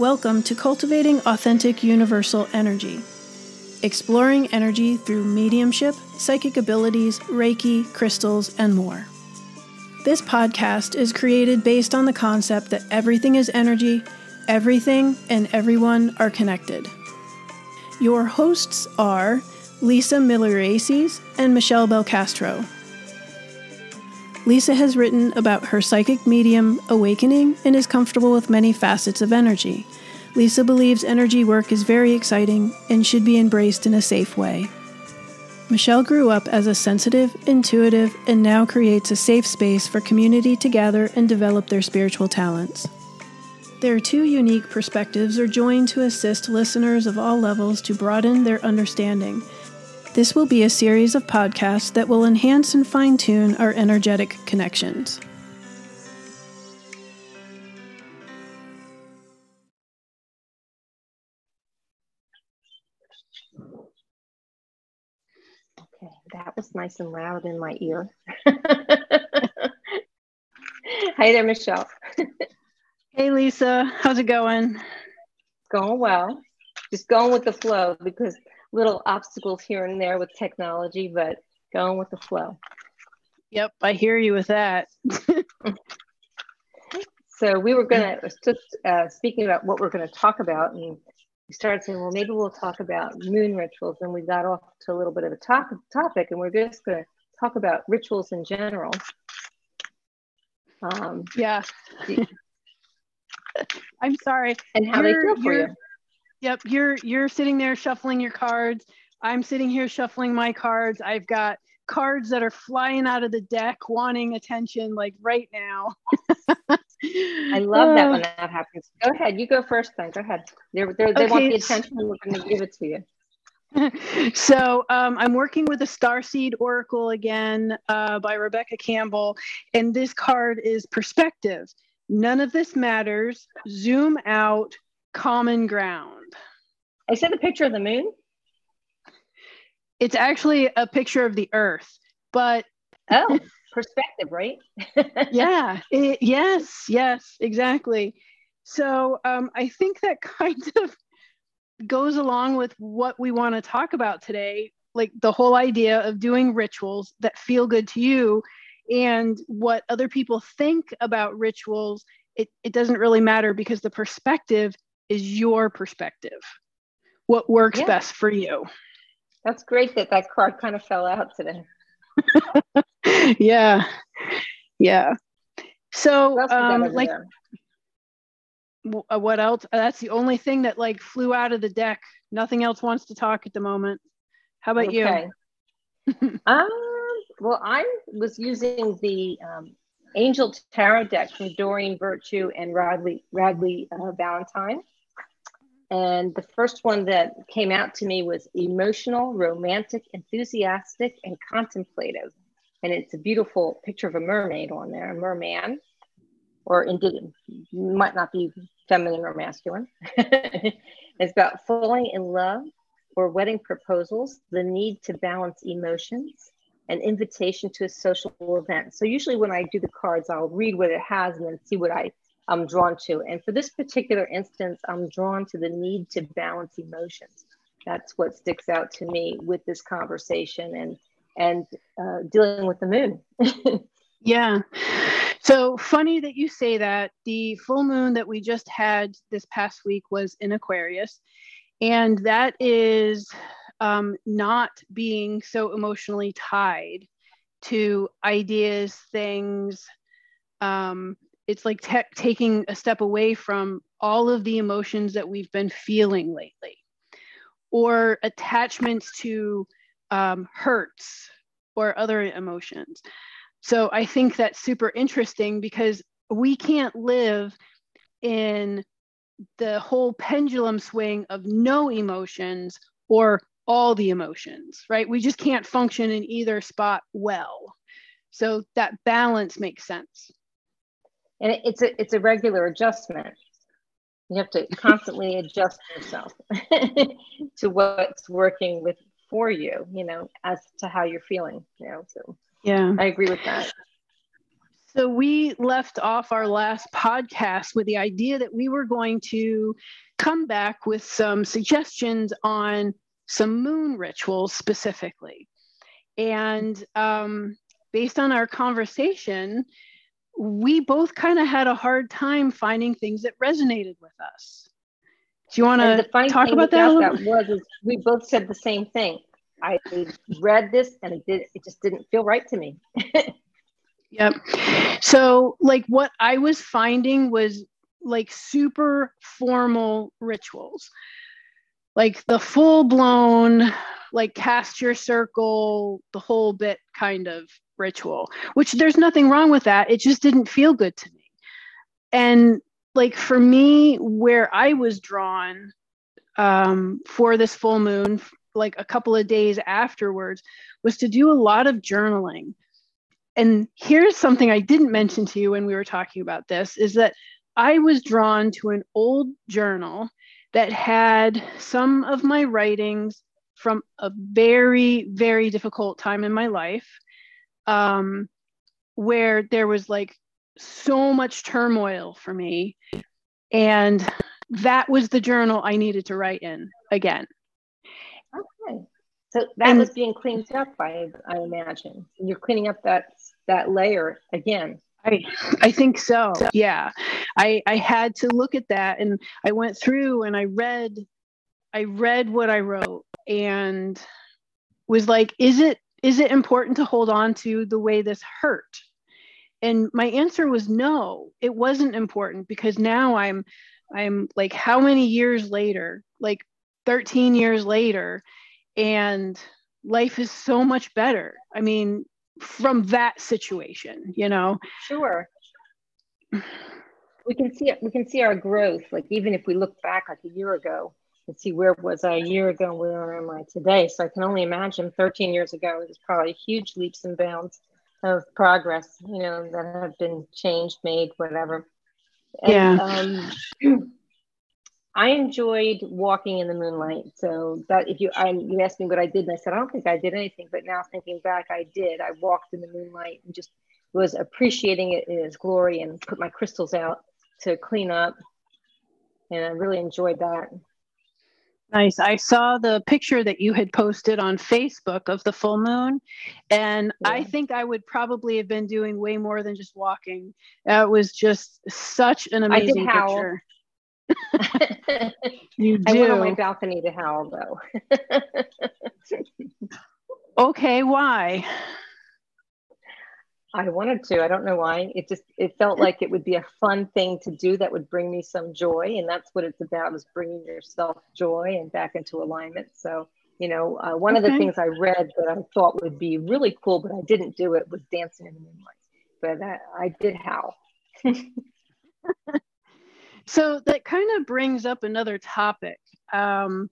Welcome to Cultivating Authentic Universal Energy, exploring energy through mediumship, psychic abilities, Reiki, crystals, and more. This podcast is created based on the concept that everything is energy, everything and everyone are connected. Your hosts are Lisa Miller-Aces and Michele Belcastro. Lisa has written about her psychic medium awakening and is comfortable with many facets of energy. Lisa believes energy work is very exciting and should be embraced in a safe way. Michele grew up as a sensitive, intuitive, and now creates a safe space for community to gather and develop their spiritual talents. Their two unique perspectives are joined to assist listeners of all levels to broaden their understanding this will be a series of podcasts that will enhance and fine tune our energetic connections. Okay, that was nice and loud in my ear. Hi there, Michele. hey, Lisa. How's it going? Going well. Just going with the flow because little obstacles here and there with technology, but going with the flow. Yep, I hear you with that. so we were going to just uh, speaking about what we're going to talk about, and we started saying, well, maybe we'll talk about moon rituals, and we got off to a little bit of a talk, topic, and we're just going to talk about rituals in general. Um, yeah. I'm sorry. And how they feel for you. Yep, you're you're sitting there shuffling your cards. I'm sitting here shuffling my cards. I've got cards that are flying out of the deck wanting attention like right now. I love that when that happens. Go ahead. You go first then. Go ahead. They're, they're, they okay. want the attention we're going to give it to you. so um, I'm working with the Starseed Oracle again uh, by Rebecca Campbell. And this card is perspective. None of this matters. Zoom out, common ground. I said a picture of the moon. It's actually a picture of the Earth, but oh, perspective, right? yeah. It, yes. Yes. Exactly. So um, I think that kind of goes along with what we want to talk about today, like the whole idea of doing rituals that feel good to you, and what other people think about rituals. It, it doesn't really matter because the perspective is your perspective. What works yeah. best for you? That's great that that card kind of fell out today. yeah. Yeah. So, um, like, uh, what else? Uh, that's the only thing that like flew out of the deck. Nothing else wants to talk at the moment. How about okay. you? um, well, I was using the um, Angel Tarot deck from Doreen Virtue and Radleigh Radleigh uh, Valentine. And the first one that came out to me was emotional, romantic, enthusiastic, and contemplative. And it's a beautiful picture of a mermaid on there, a merman, or indeed, might not be feminine or masculine. it's about falling in love or wedding proposals, the need to balance emotions, an invitation to a social event. So usually when I do the cards, I'll read what it has and then see what I I'm drawn to. And for this particular instance, I'm drawn to the need to balance emotions. That's what sticks out to me with this conversation and and uh, dealing with the moon. yeah. So funny that you say that. The full moon that we just had this past week was in Aquarius, and that is um, not being so emotionally tied to ideas, things, um, it's like te- taking a step away from all of the emotions that we've been feeling lately or attachments to um, hurts or other emotions. So i think that's super interesting because we can't live in the whole pendulum swing of no emotions or all the emotions right? We just can't function in either spot well. So that balance makes sense and it's a it's a regular adjustment. You have to constantly adjust yourself to what's working with for you you know as to how you're feeling you know so yeah. I agree with that. So we left off our last podcast with the idea that we were going to come back with some suggestions on some moon rituals specifically. And um, based on our conversation, we both kind of had a hard time finding things that resonated with us. Do you want to talk about that? that was we both said the same thing. I read this and it did it just didn't feel right to me. yep. So like what I was finding was like super formal rituals. Like the full blown like cast your circle, the whole bit kind of ritual, which there's nothing wrong with that. It just didn't feel good to me. And like for me, where I was drawn um, for this full moon, like a couple of days afterwards, was to do a lot of journaling. And here's something I didn't mention to you when we were talking about this is that I was drawn to an old journal that had some of my writings from a very, very difficult time in my life um, where there was like so much turmoil for me. And that was the journal I needed to write in again. Okay. So that and, was being cleaned up, I, I imagine. You're cleaning up that that layer again. I, I think so. Yeah. I, I had to look at that and I went through and I read I read what I wrote and was like, is it is it important to hold on to the way this hurt? And my answer was no, it wasn't important because now I'm I'm like how many years later? Like 13 years later and life is so much better. I mean, from that situation, you know. Sure. We can see it, we can see our growth like even if we look back like a year ago and see where was I a year ago and where am I today. So I can only imagine 13 years ago, it was probably huge leaps and bounds of progress, you know, that have been changed, made, whatever. And, yeah. Um, I enjoyed walking in the moonlight. So that if you I, you asked me what I did, and I said I don't think I did anything. But now thinking back, I did. I walked in the moonlight and just was appreciating it in its glory and put my crystals out to clean up, and I really enjoyed that. Nice. I saw the picture that you had posted on Facebook of the full moon, and yeah. I think I would probably have been doing way more than just walking. That was just such an amazing picture. you do. I went on my balcony to howl, though. okay, why? I wanted to. I don't know why. It just it felt like it would be a fun thing to do that would bring me some joy, and that's what it's about: is bringing yourself joy and back into alignment. So, you know, uh, one okay. of the things I read that I thought would be really cool, but I didn't do it, was dancing in the moonlight. But I, I did howl. so that kind of brings up another topic um,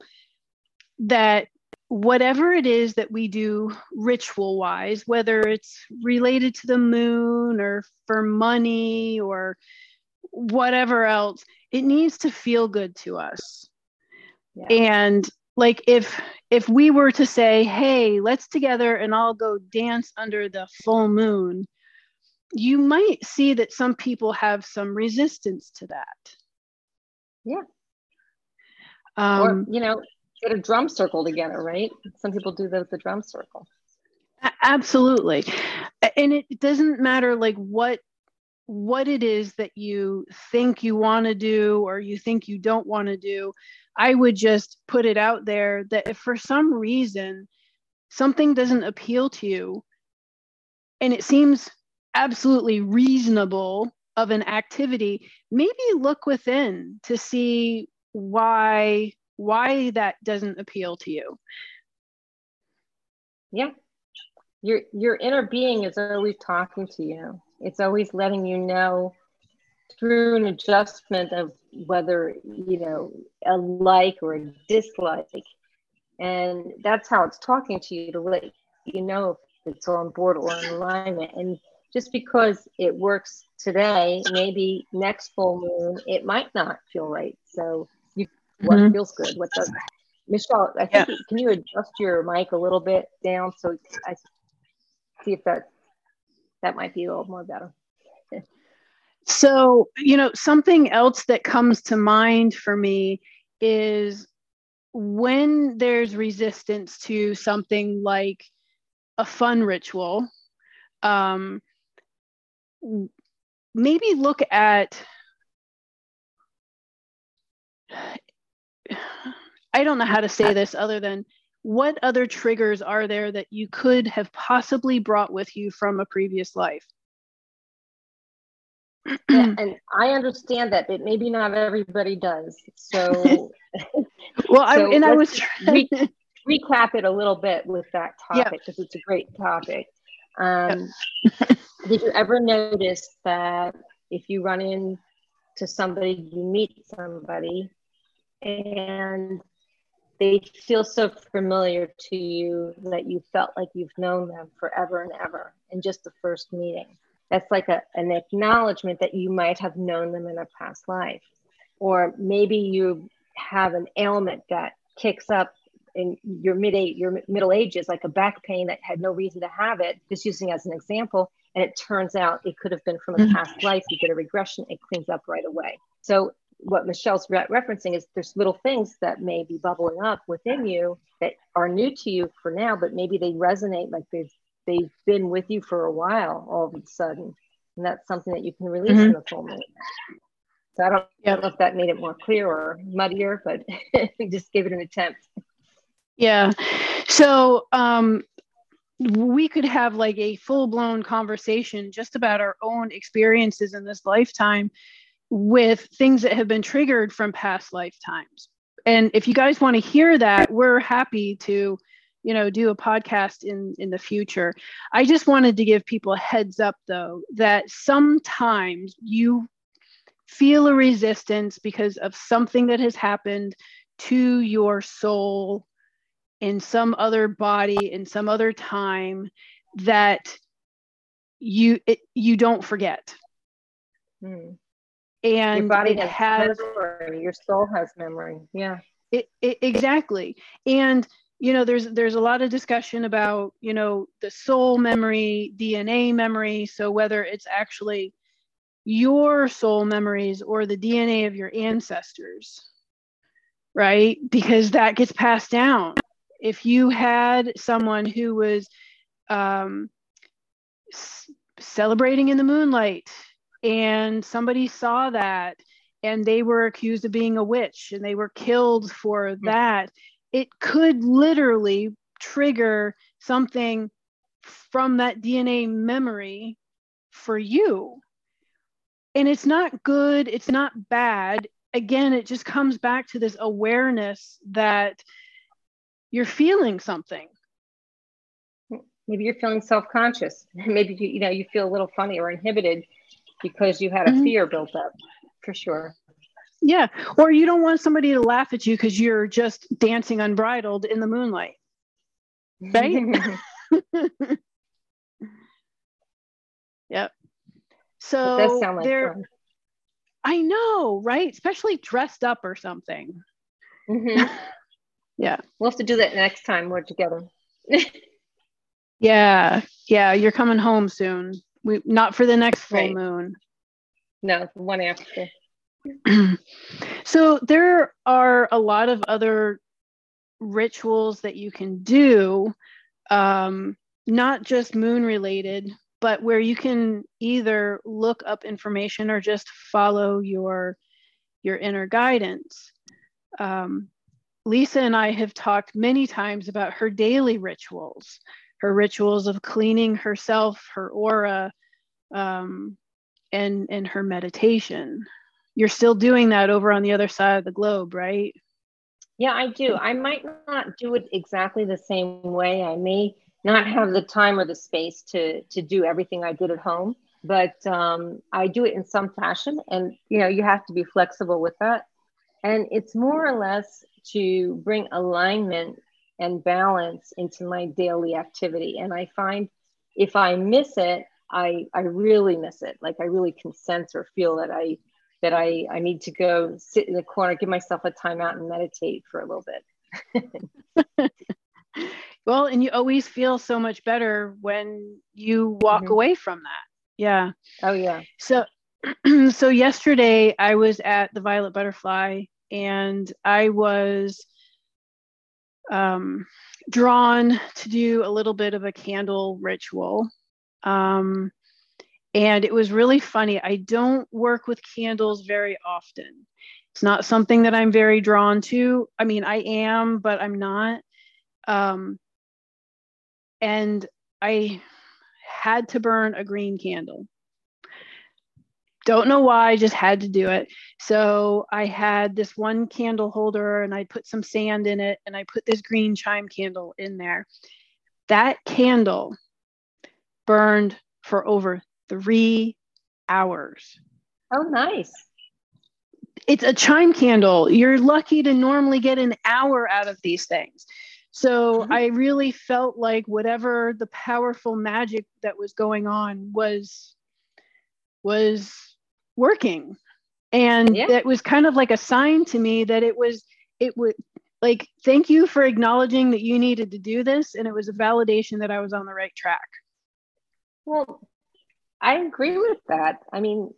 that whatever it is that we do ritual wise, whether it's related to the moon or for money or whatever else, it needs to feel good to us. Yeah. And like if if we were to say, "Hey, let's together and I'll go dance under the full moon," you might see that some people have some resistance to that. Yeah. Um, or, you know, get a drum circle together, right? Some people do the, the drum circle. Absolutely. And it doesn't matter like what what it is that you think you want to do or you think you don't want to do. I would just put it out there that if for some reason something doesn't appeal to you and it seems absolutely reasonable of an activity, maybe look within to see why why that doesn't appeal to you. Yeah. Your your inner being is always talking to you. It's always letting you know through an adjustment of whether, you know, a like or a dislike. And that's how it's talking to you to let you know if it's on board or in alignment. And just because it works today, maybe next full moon, it might not feel right. So what mm-hmm. feels good, what doesn't. Michele, I think yeah. can you adjust your mic a little bit down so I see if that that might be a little more better. so, you know, something else that comes to mind for me is when there's resistance to something like a fun ritual, um, maybe look at I don't know how to say this other than what other triggers are there that you could have possibly brought with you from a previous life? yeah, and I understand that, but maybe not everybody does. So, well, I and I was re- recap it a little bit with that topic because it's a great topic. Um, did you ever notice that if you run into somebody, you meet somebody, and they feel so familiar to you that you felt like you've known them forever and ever in just the first meeting. That's like a, an acknowledgement that you might have known them in a past life. Or maybe you have an ailment that kicks up in your mid your middle ages, like a back pain that had no reason to have it, just using as an example. And it turns out it could have been from a mm-hmm. past life. You get a regression, it cleans up right away. So what Michele's re- referencing is there's little things that may be bubbling up within you that are new to you for now, but maybe they resonate like they've they've been with you for a while all of a sudden, and that's something that you can release mm-hmm. in the full moon. So I don't, yep. know if that made it more clear or muddier, but we just gave it an attempt. Yeah. So um, we could have like a full blown conversation just about our own experiences in this lifetime with things that have been triggered from past lifetimes. And if you guys want to hear that, we're happy to, you know, do a podcast in in the future. I just wanted to give people a heads up though that sometimes you feel a resistance because of something that has happened to your soul in some other body in some other time that you it, you don't forget. Hmm and your body has, has memory. your soul has memory. Yeah. It, it, exactly. And you know there's there's a lot of discussion about you know the soul memory dna memory. So whether it's actually your soul memories or the dna of your ancestors right? Because that gets passed down. If you had someone who was um, celebrating in the moonlight and somebody saw that and they were accused of being a witch and they were killed for hmm. that it could literally trigger something from that DNA memory for you. And it's not good, it's not bad. Again, it just comes back to this awareness that you're feeling something. Maybe you're feeling self-conscious. Maybe you, you know you feel a little funny or inhibited because you had a mm-hmm. fear built up for sure. Yeah. Or you don't want somebody to laugh at you because you're just dancing unbridled in the moonlight. Right? yep. So it does sound like there, fun. I know, right? Especially dressed up or something. Mm-hmm. yeah. We'll have to do that next time we're together. yeah. Yeah. You're coming home soon. We not for the next full right. moon. No, one after. so there are a lot of other rituals that you can do, um, not just moon related, but where you can either look up information or just follow your your inner guidance. Um, Lisa and I have talked many times about her daily rituals her rituals of cleaning herself, her aura, um, and and her meditation. You're still doing that over on the other side of the globe, right? Yeah, I do. I might not do it exactly the same way. I may not have the time or the space to to do everything I did at home, but um, I do it in some fashion, and you know you have to be flexible with that. And it's more or less to bring alignment and balance into my daily activity. And I find if I miss it, I I really miss it. Like I really can sense or feel that I that I I need to go sit in the corner, give myself a timeout and meditate for a little bit. well, and you always feel so much better when you walk mm-hmm. away from that. Yeah. Oh yeah. So so yesterday I was at the Violet Butterfly and I was um, drawn to do a little bit of a candle ritual. Um, and it was really funny. I don't work with candles very often. It's not something that I'm very drawn to. I mean, I am, but I'm not. Um, and I had to burn a green candle. Don't know why, I just had to do it. So I had this one candle holder and I put some sand in it and I put this green chime candle in there. That candle burned for over three hours. Oh, nice. It's a chime candle. You're lucky to normally get an hour out of these things. So mm-hmm. I really felt like whatever the powerful magic that was going on was was working. And yeah. it was kind of like a sign to me that it was it would like thank you for acknowledging that you needed to do this and it was a validation that I was on the right track. Well, I agree with that. I mean,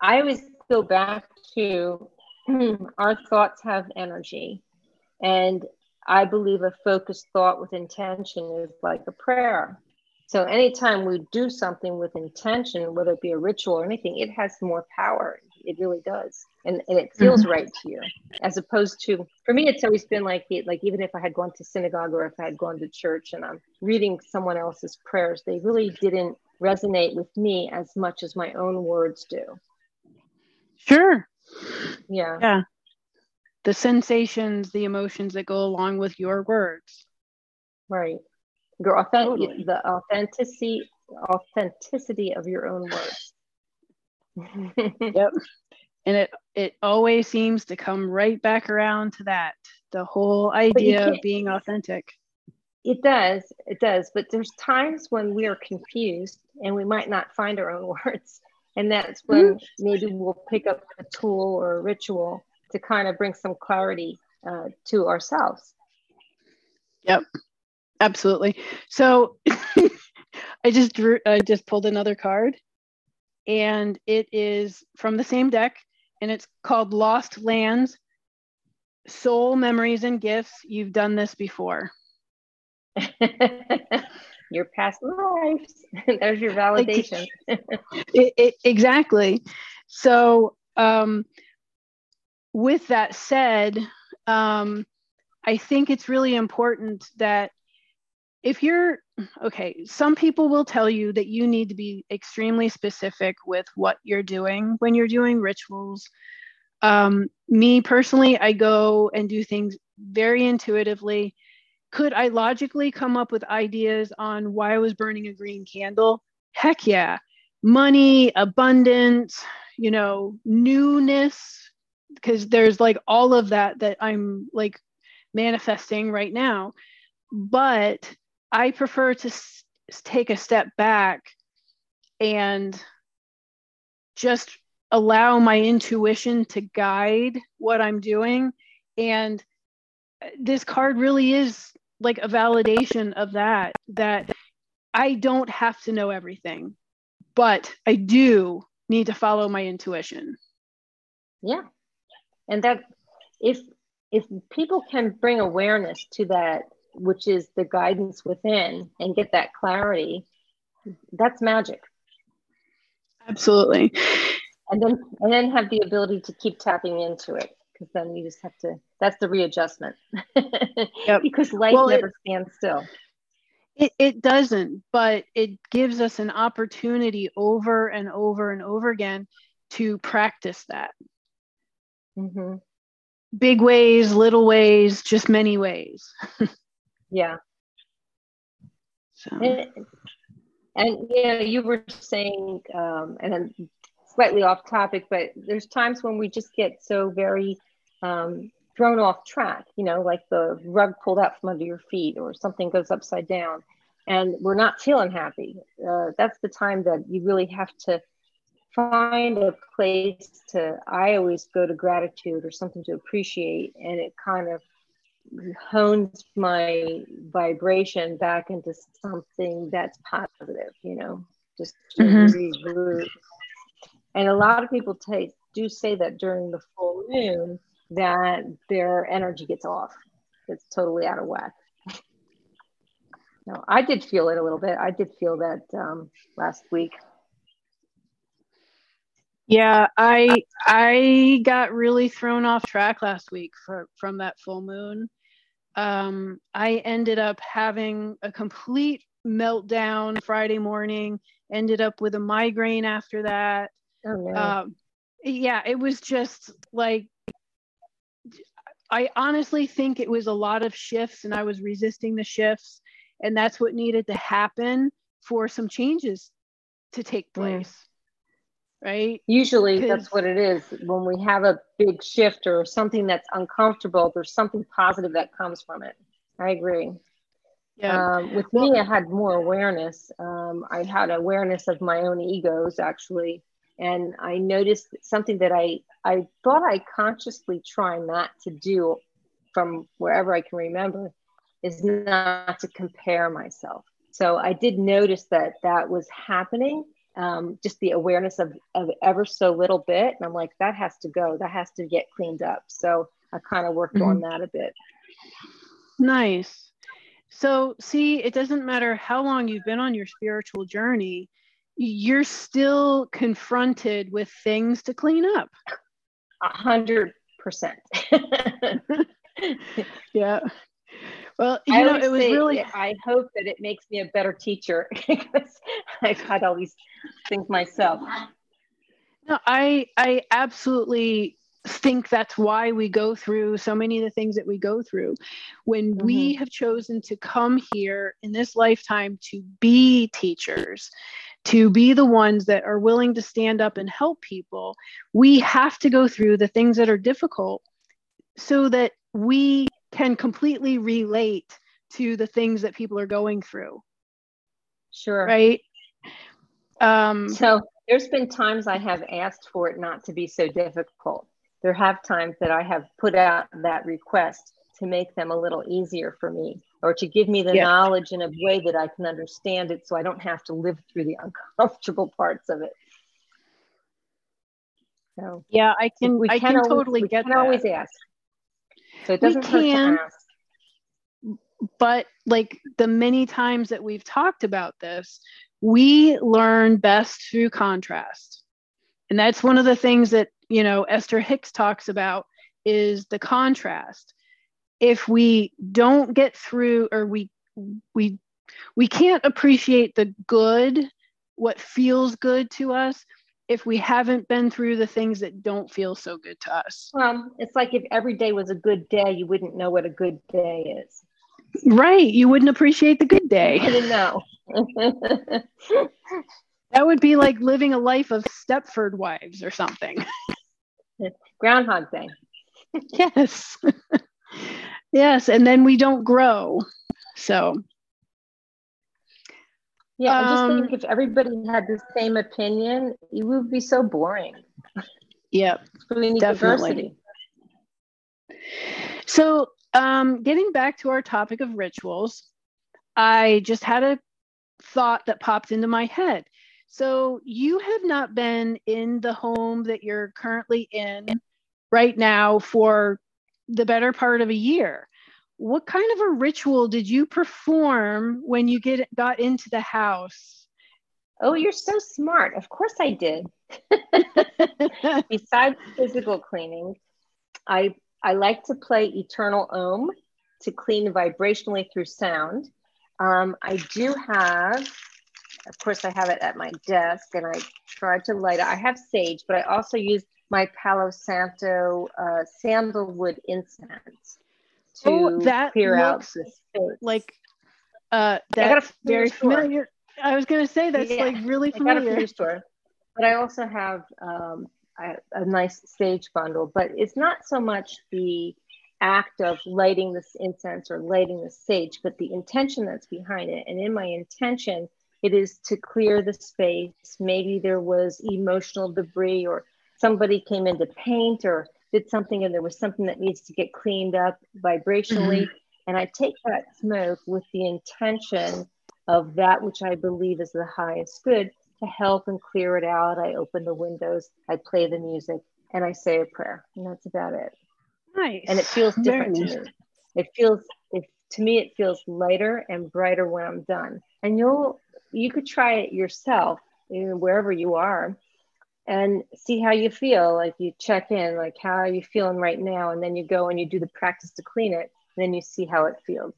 I always go back to our thoughts have energy. And I believe a focused thought with intention is like a prayer. So anytime we do something with intention, whether it be a ritual or anything, it has more power. It really does. And, and it feels mm-hmm. right to you. As opposed to, for me, it's always been like, like even if I had gone to synagogue or if I had gone to church and I'm reading someone else's prayers, they really didn't resonate with me as much as my own words do. Sure. Yeah. Yeah. The sensations, the emotions that go along with your words. Right. Your authentic totally. the authenticity authenticity of your own words. yep. And it it always seems to come right back around to that. The whole idea of being authentic. It does. It does. But there's times when we are confused and we might not find our own words. And that's when mm-hmm. maybe we'll pick up a tool or a ritual to kind of bring some clarity uh, to ourselves. Yep, absolutely. So I just drew, I just pulled another card, and it is from the same deck, and it's called Lost Lands, Soul Memories and Gifts. You've done this before. your past lives. There's your validation. it, it, exactly. So, um, with that said, um, I think it's really important that if you're okay, some people will tell you that you need to be extremely specific with what you're doing when you're doing rituals. Um, me personally, I go and do things very intuitively could I logically come up with ideas on why I was burning a green candle? Heck yeah. Money, abundance, you know, newness, because there's like all of that that I'm like manifesting right now. But I prefer to s- take a step back and just allow my intuition to guide what I'm doing. And uh, this card really is like a validation of that that I don't have to know everything, but I do need to follow my intuition. Yeah. And that if if people can bring awareness to that which is the guidance within and get that clarity, that's magic. Absolutely. And then and then have the ability to keep tapping into it because then you just have to that's the readjustment yep. because life well, never it, stands still it, it doesn't but it gives us an opportunity over and over and over again to practice that mm-hmm. big ways little ways just many ways yeah so. and, and yeah you were saying um, and then slightly off topic, but there's times when we just get so very um, thrown off track, you know, like the rug pulled out from under your feet or something goes upside down and we're not feeling happy. Uh, that's the time that you really have to find a place to, I always go to gratitude or something to appreciate, and it kind of hones my vibration back into something that's positive, you know. just mm-hmm. And a lot of people take do say that during the full moon that their energy gets off. It's totally out of whack. No, I did feel it a little bit. I did feel that um, last week. Yeah, I I got really thrown off track last week for, from that full moon. Um, I ended up having a complete meltdown Friday morning. Ended up with a migraine after that. Oh, no. um, yeah, it was just like I honestly think it was a lot of shifts, and I was resisting the shifts, and that's what needed to happen for some changes to take place. Right? Usually that's what it is. When we have a big shift or something that's uncomfortable, there's something positive that comes from it. I agree. Yeah. Um, with me, I had more awareness. Um, I had awareness of my own egos actually, and I noticed something that I I thought I consciously try not to do from wherever I can remember is not to compare myself. So I did notice that that was happening, um, just the awareness of, of ever so little bit. And I'm like, that has to go, that has to get cleaned up. So I kind of worked mm-hmm. on that a bit. Nice. So, see, it doesn't matter how long you've been on your spiritual journey, you're still confronted with things to clean up. A hundred percent. Yeah. Well, you I know, it was really. I hope that it makes me a better teacher because I've had all these things myself. No, I I absolutely think that's why we go through so many of the things that we go through. When mm-hmm. we have chosen to come here in this lifetime to be teachers, to be the ones that are willing to stand up and help people, we have to go through the things that are difficult so that we can completely relate to the things that people are going through. Sure. Right. Um, so there's been times I have asked for it not to be so difficult. There have times that I have put out that request to make them a little easier for me or to give me the yeah. knowledge in a way that I can understand it so I don't have to live through the uncomfortable parts of it. So yeah, I can we I can, always, totally we get can that. always ask. So it doesn't we can, But like the many times that we've talked about this, we learn best through contrast. And that's one of the things that, you know, Esther Hicks talks about is the contrast. If we don't get through or we we we can't appreciate the good, what feels good to us, if we haven't been through the things that don't feel so good to us. Well, it's like if every day was a good day, you wouldn't know what a good day is. Right. You wouldn't appreciate the good day. I didn't know. that would be like living a life of Stepford wives or something. Groundhog Day. yes. yes. And then we don't grow. So yeah, I just um, think if everybody had the same opinion, it would be so boring. Yep, need definitely. diversity. So, um, getting back to our topic of rituals, I just had a thought that popped into my head. So, you have not been in the home that you're currently in right now for the better part of a year what kind of a ritual did you perform when you get got into the house? Oh, you're so smart. Of course I did. Besides physical cleaning, I I like to play Eternal Om to clean vibrationally through sound. Um, I do have, of course, I have it at my desk, and I tried to light it. I have sage, but I also use my Palo Santo uh, sandalwood incense to oh, that clear out the space. Like uh that's very familiar. I was gonna say that's yeah, like really familiar. I got a store. But I also have um, a, a nice sage bundle, but it's not so much the act of lighting this incense or lighting the sage, but the intention that's behind it. And in my intention, it is to clear the space. Maybe there was emotional debris or somebody came in to paint or did something and there was something that needs to get cleaned up vibrationally. Mm-hmm. And I take that smoke with the intention of that which I believe is the highest good to help and clear it out, I open the windows, I play the music, and I say a prayer, and that's about it. Nice. And it feels different nice. to me. It feels it to me it feels lighter and brighter when I'm done. And you'll you could try it yourself you know, wherever you are and see how you feel. Like you check in, like how are you feeling right now? And then you go and you do the practice to clean it. And then you see how it feels.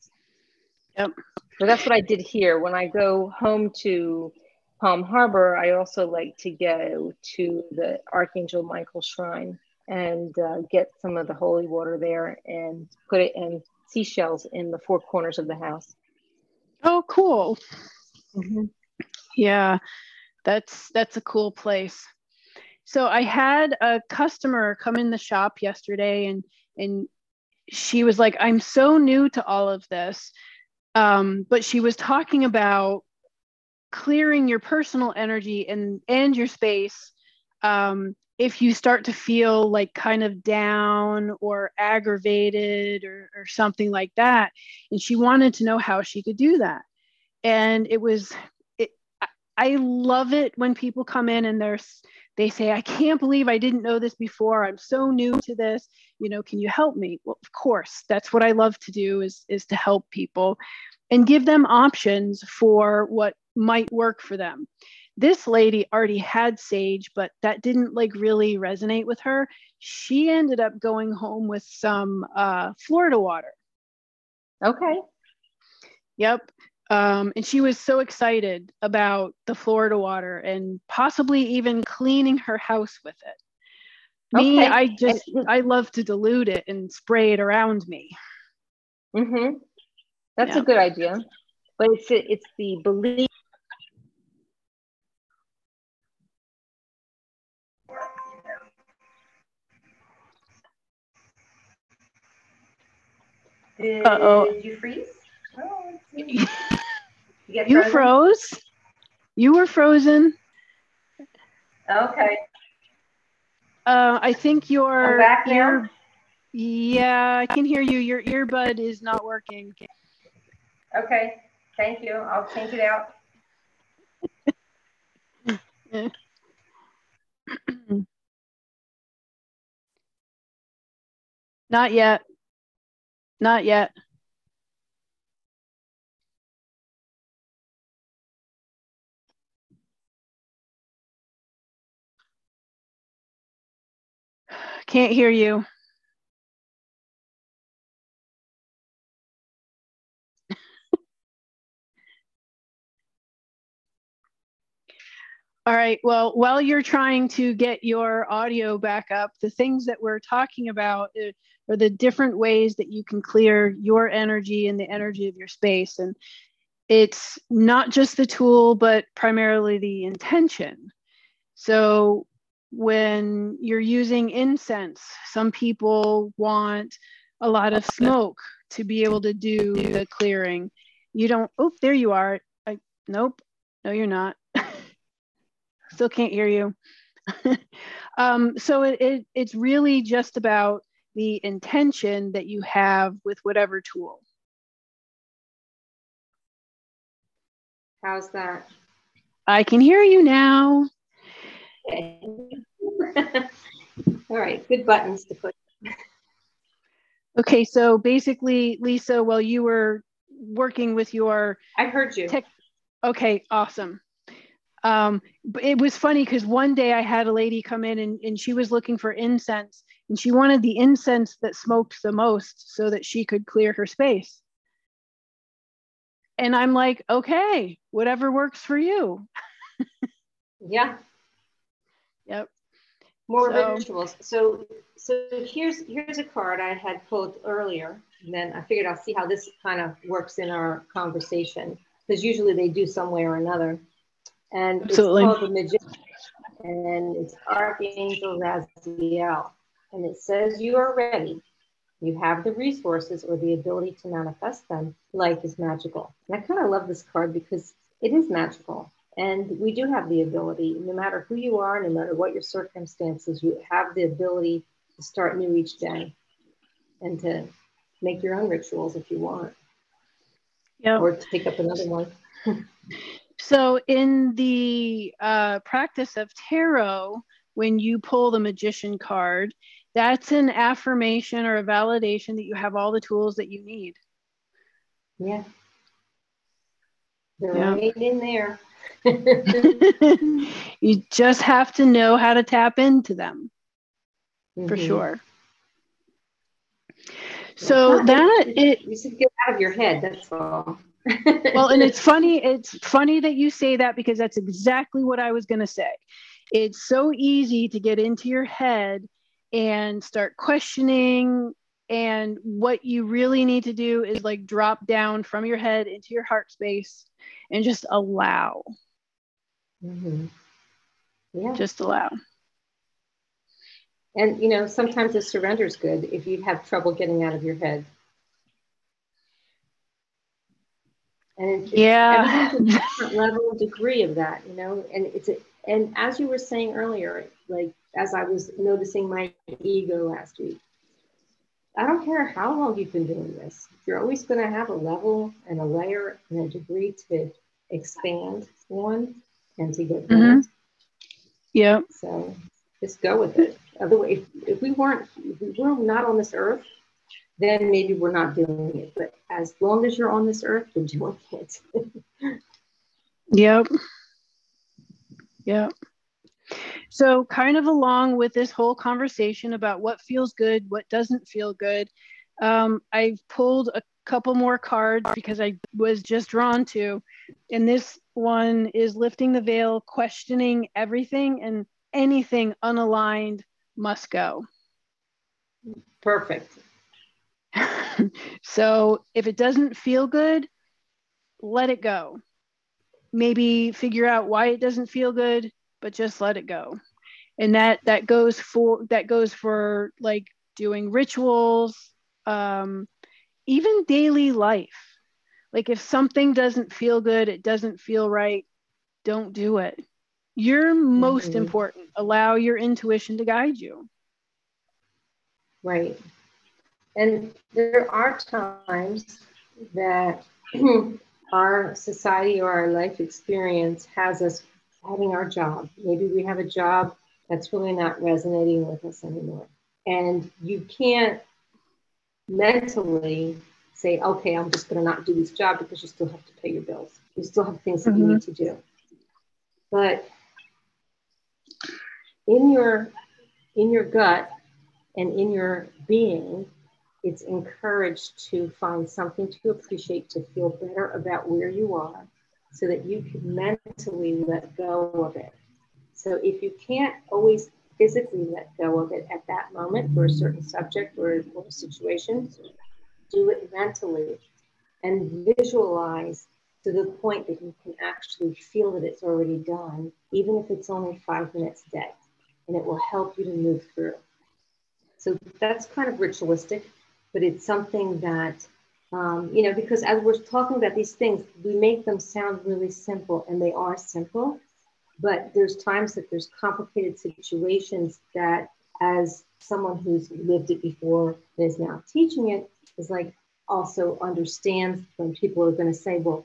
Yep. So that's what I did here. When I go home to Palm Harbor, I also like to go to the Archangel Michael Shrine and uh, get some of the holy water there and put it in seashells in the four corners of the house. Oh, cool. Mm-hmm. Yeah, that's that's a cool place. So I had a customer come in the shop yesterday and and she was like, I'm so new to all of this. Um, but she was talking about clearing your personal energy and and your space um, if you start to feel like kind of down or aggravated or, or something like that and she wanted to know how she could do that and it was it, i love it when people come in and they're they say i can't believe i didn't know this before. I'm so new to this. You know can you help me? Well of course that's what i love to do is is to help people and give them options for what might work for them. This lady already had sage but that didn't like really resonate with her. She ended up going home with some uh, florida water. Okay. Yep um, and she was so excited about the Florida water and possibly even cleaning her house with it. Me, okay. I just I love to dilute it and spray it around me. Mm-hmm. That's yeah. a good idea, but it's it's the belief. Did Uh-oh. you freeze? Oh, You, you froze. You were frozen. Okay. Uh, I think your I'm back ear. Yeah, I can hear you. Your earbud is not working. Okay. Thank you. I'll change it out. Not yet. Not yet. Can't hear you. All right, well, while you're trying to get your audio back up, the things that we're talking about uh, are the different ways that you can clear your energy and the energy of your space. And it's not just the tool, but primarily the intention. So when you're using incense, some people want a lot of smoke to be able to do the clearing. You don't, oh, there you are. I, nope, no, you're not. Still can't hear you. um, so it, it, it's really just about the intention that you have with whatever tool. How's that? I can hear you now. Okay. All right, good buttons to put. Okay, so basically, Lisa, while you were working with your, I heard you. Tech, okay, awesome. Um, it was funny because one day I had a lady come in and, and she was looking for incense and she wanted the incense that smoked the most so that she could clear her space. And I'm like, okay, whatever works for you. yeah. Yep. More so, rituals. So so here's here's a card I had pulled earlier, and then I figured I'll see how this kind of works in our conversation because usually they do some way or another. And Absolutely. it's called the Magician, and it's Archangel Raziel, and it says you are ready. You have the resources or the ability to manifest them. Life is magical. And I kind of love this card because it is magical. And we do have the ability, no matter who you are, no matter what your circumstances, you have the ability to start new each day and to make your own rituals if you want. Yeah. Or take up another one. So, in the uh, practice of tarot, when you pull the magician card, that's an affirmation or a validation that you have all the tools that you need. Yeah. They're yeah. right in there. you just have to know how to tap into them mm-hmm. for sure. So that it you should get out of your head, that's all. well, and it's funny, it's funny that you say that because that's exactly what I was gonna say. It's so easy to get into your head and start questioning and what you really need to do is like drop down from your head into your heart space and just allow. Mm-hmm. Yeah. Just allow. And you know, sometimes the surrender is good if you have trouble getting out of your head. And it's, yeah, it's a different level of degree of that, you know. And it's a, and as you were saying earlier, like as I was noticing my ego last week, I don't care how long you've been doing this, you're always going to have a level and a layer and a degree to expand on and to get better. Mm-hmm. Yeah. So just go with it. Otherwise, if, if we weren't, if we were not on this earth, then maybe we're not doing it. But as long as you're on this earth, you're doing it. yep. Yep. So, kind of along with this whole conversation about what feels good, what doesn't feel good, um, I've pulled a couple more cards because I was just drawn to. And this one is lifting the veil, questioning everything, and anything unaligned must go. Perfect. so, if it doesn't feel good, let it go. Maybe figure out why it doesn't feel good but just let it go. And that that goes for that goes for like doing rituals um, even daily life. Like if something doesn't feel good it doesn't feel right don't do it. You're most mm-hmm. important. Allow your intuition to guide you. Right. And there are times that our society or our life experience has us having our job. Maybe we have a job that's really not resonating with us anymore. And you can't mentally say, okay, I'm just going to not do this job because you still have to pay your bills. You still have things that mm-hmm. you need to do. But in your in your gut and in your being, it's encouraged to find something to appreciate, to feel better about where you are, so that you can mentally let go of it. So if you can't always physically let go of it at that moment for a certain subject or, situation, do it mentally and visualize to the point that you can actually feel that it's already done, even if it's only five minutes a day, and it will help you to move through. So that's kind of ritualistic, but it's something that um, you know, because as we're talking about these things, we make them sound really simple, and they are simple. But there's times that there's complicated situations that, as someone who's lived it before and is now teaching it, is like also understands when people are going to say, "Well,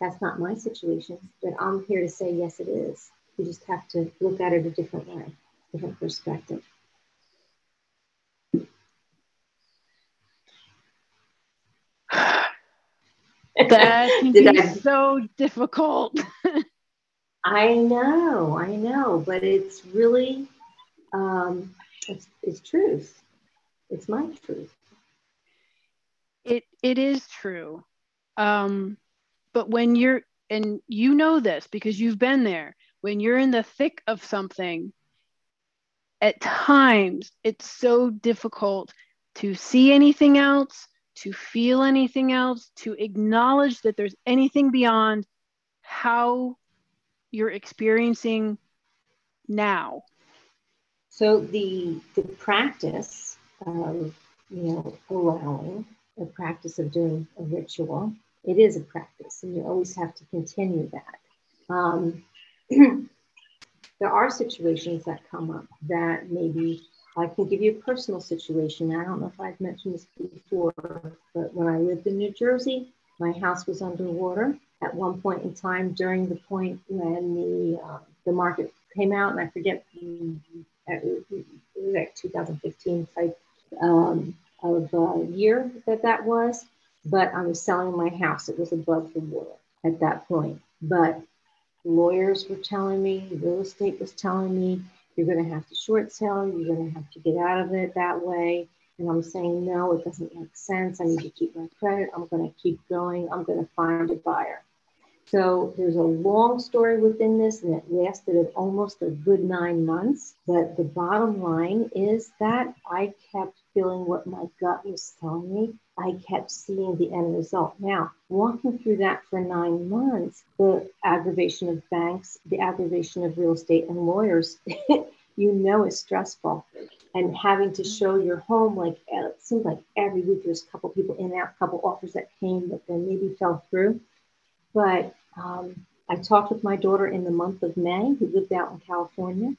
that's not my situation," but I'm here to say, "Yes, it is." You just have to look at it a different way, different perspective. That can be I, so difficult. I know, I know, but it's really, um, it's, it's truth. It's my truth. It it is true, um, but when you're and you know this because you've been there. When you're in the thick of something, at times it's so difficult to see anything else to feel anything else, to acknowledge that there's anything beyond how you're experiencing now. So the the practice of you know allowing the practice of doing a ritual, it is a practice, and you always have to continue that. Um, there are situations that come up that maybe I can give you a personal situation. I don't know if I've mentioned this before, but when I lived in New Jersey, my house was underwater at one point in time during the point when the uh, the market came out, and I forget it was like 2015 type um, of uh, year that that was. But I was selling my house; it was above the water at that point. But lawyers were telling me, real estate was telling me, you're going to have to short sell, you're going to have to get out of it that way. And I'm saying, no, it doesn't make sense. I need to keep my credit. I'm going to keep going. I'm going to find a buyer. So there's a long story within this, and it lasted almost a good nine months. But the bottom line is that I kept feeling what my gut was telling me. I kept seeing the end result. Now, walking through that for nine months, the aggravation of banks, the aggravation of real estate and lawyers, you know is stressful. And having to show your home, like it seemed like every week there's a couple people in out, couple offers that came that then maybe fell through. But um, I talked with my daughter in the month of May, who lived out in California,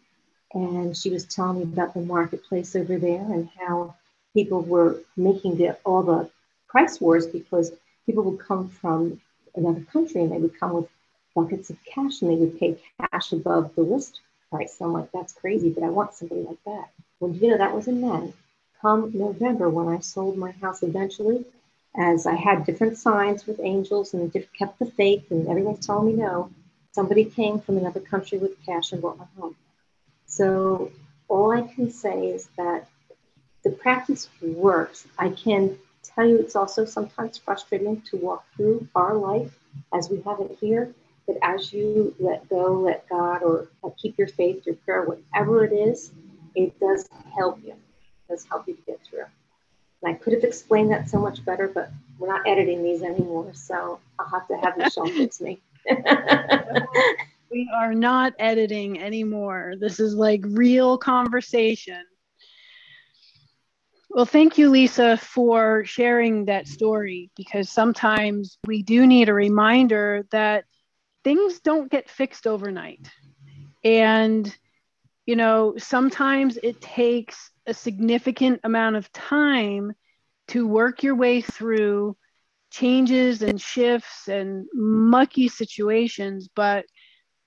and she was telling me about the marketplace over there and how people were making the, all the price wars because people would come from another country and they would come with buckets of cash and they would pay cash above the list price. So I'm like, that's crazy, but I want somebody like that. Well, you know, that was in May. Come November, when I sold my house eventually, as I had different signs with angels and kept the faith, and everyone's telling me no. Somebody came from another country with cash and brought my home. So all I can say is that the practice works. I can tell you it's also sometimes frustrating to walk through our life as we have it here. But as you let go, let God, or uh, keep your faith, your prayer, whatever it is, it does help you. It does help you get through. And I could have explained that so much better, but we're not editing these anymore. So I'll have to have Michele fix me. we are not editing anymore. This is like real conversation. Well, thank you, Lisa, for sharing that story because sometimes we do need a reminder that things don't get fixed overnight. And, you know, sometimes it takes a significant amount of time to work your way through changes and shifts and mucky situations. But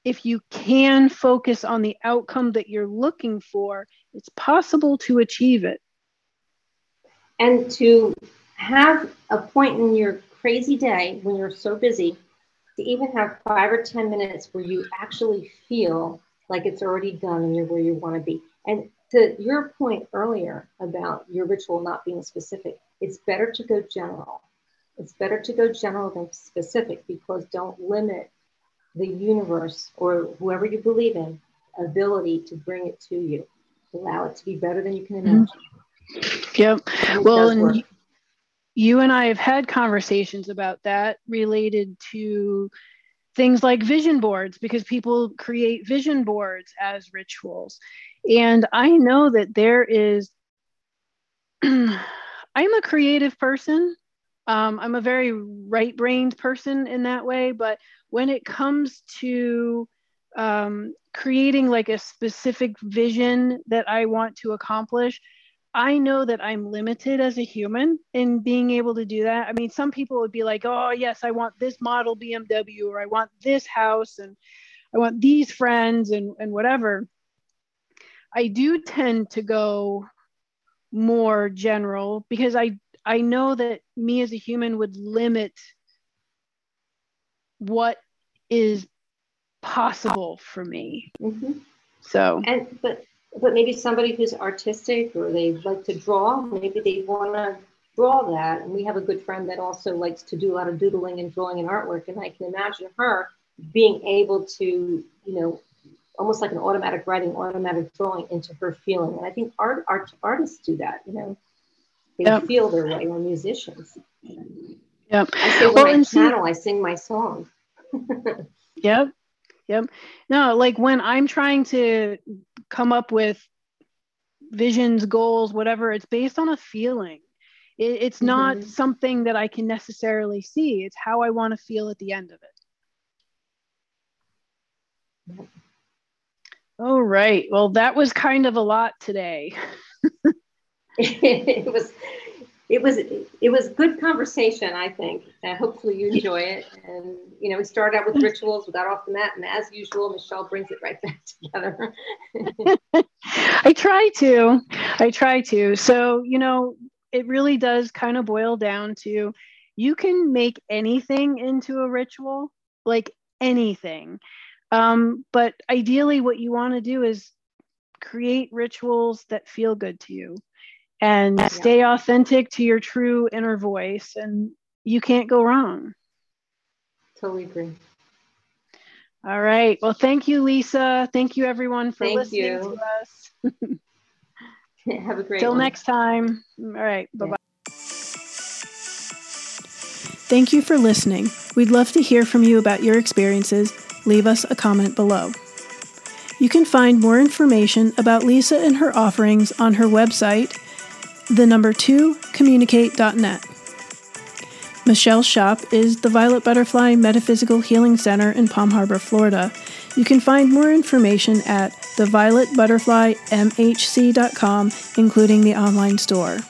if you can focus on the outcome that you're looking for, it's possible to achieve it. And to have a point in your crazy day when you're so busy to even have five or 10 minutes where you actually feel like it's already done and you're where you want to be. And to your point earlier about your ritual not being specific, it's better to go general. It's better to go general than specific because don't limit the universe or whoever you believe in ability to bring it to you. Allow it to be better than you can imagine. Yep. Well, and you and I have had conversations about that related to things like vision boards because people create vision boards as rituals. And I know that there is, I'm a creative person. Um, I'm a very right brained person in that way. But when it comes to um, creating like a specific vision that I want to accomplish, I know that I'm limited as a human in being able to do that. I mean, some people would be like, oh, yes, I want this model BMW or I want this house and I want these friends and, and whatever. I do tend to go more general because I, I know that me as a human would limit what is possible for me. Mm-hmm. So, and but but maybe somebody who's artistic or they like to draw, maybe they want to draw that. And we have a good friend that also likes to do a lot of doodling and drawing and artwork. And I can imagine her being able to, you know, almost like an automatic writing, automatic drawing into her feeling. And I think art, art artists do that, you know, they yep. feel their way or musicians. Yep. I say well, my channel, I sing my song. yep. Yep. No, like when I'm trying to come up with visions, goals, whatever, it's based on a feeling. It, it's mm-hmm. not something that I can necessarily see. It's how I want to feel at the end of it. All right. Well, that was kind of a lot today. it was it was it was good conversation, I think. And hopefully you enjoy it. And you know, we started out with rituals, we got off the mat, and as usual, Michele brings it right back together. I try to. I try to. So, you know, it really does kind of boil down to you can make anything into a ritual, like anything. Um, but ideally, what you want to do is create rituals that feel good to you and yeah. stay authentic to your true inner voice and you can't go wrong totally agree all right well thank you lisa thank you everyone for thank listening you. to us have a great till next time all right bye-bye yeah. Thank you for listening. We'd love to hear from you about your experiences. Leave us a comment below. You can find more information about Lisa and her offerings on her website, the number 2 communicate.net. Michele's shop is the Violet Butterfly Metaphysical Healing Center in Palm Harbor, Florida. You can find more information at thevioletbutterflymhc.com, including the online store.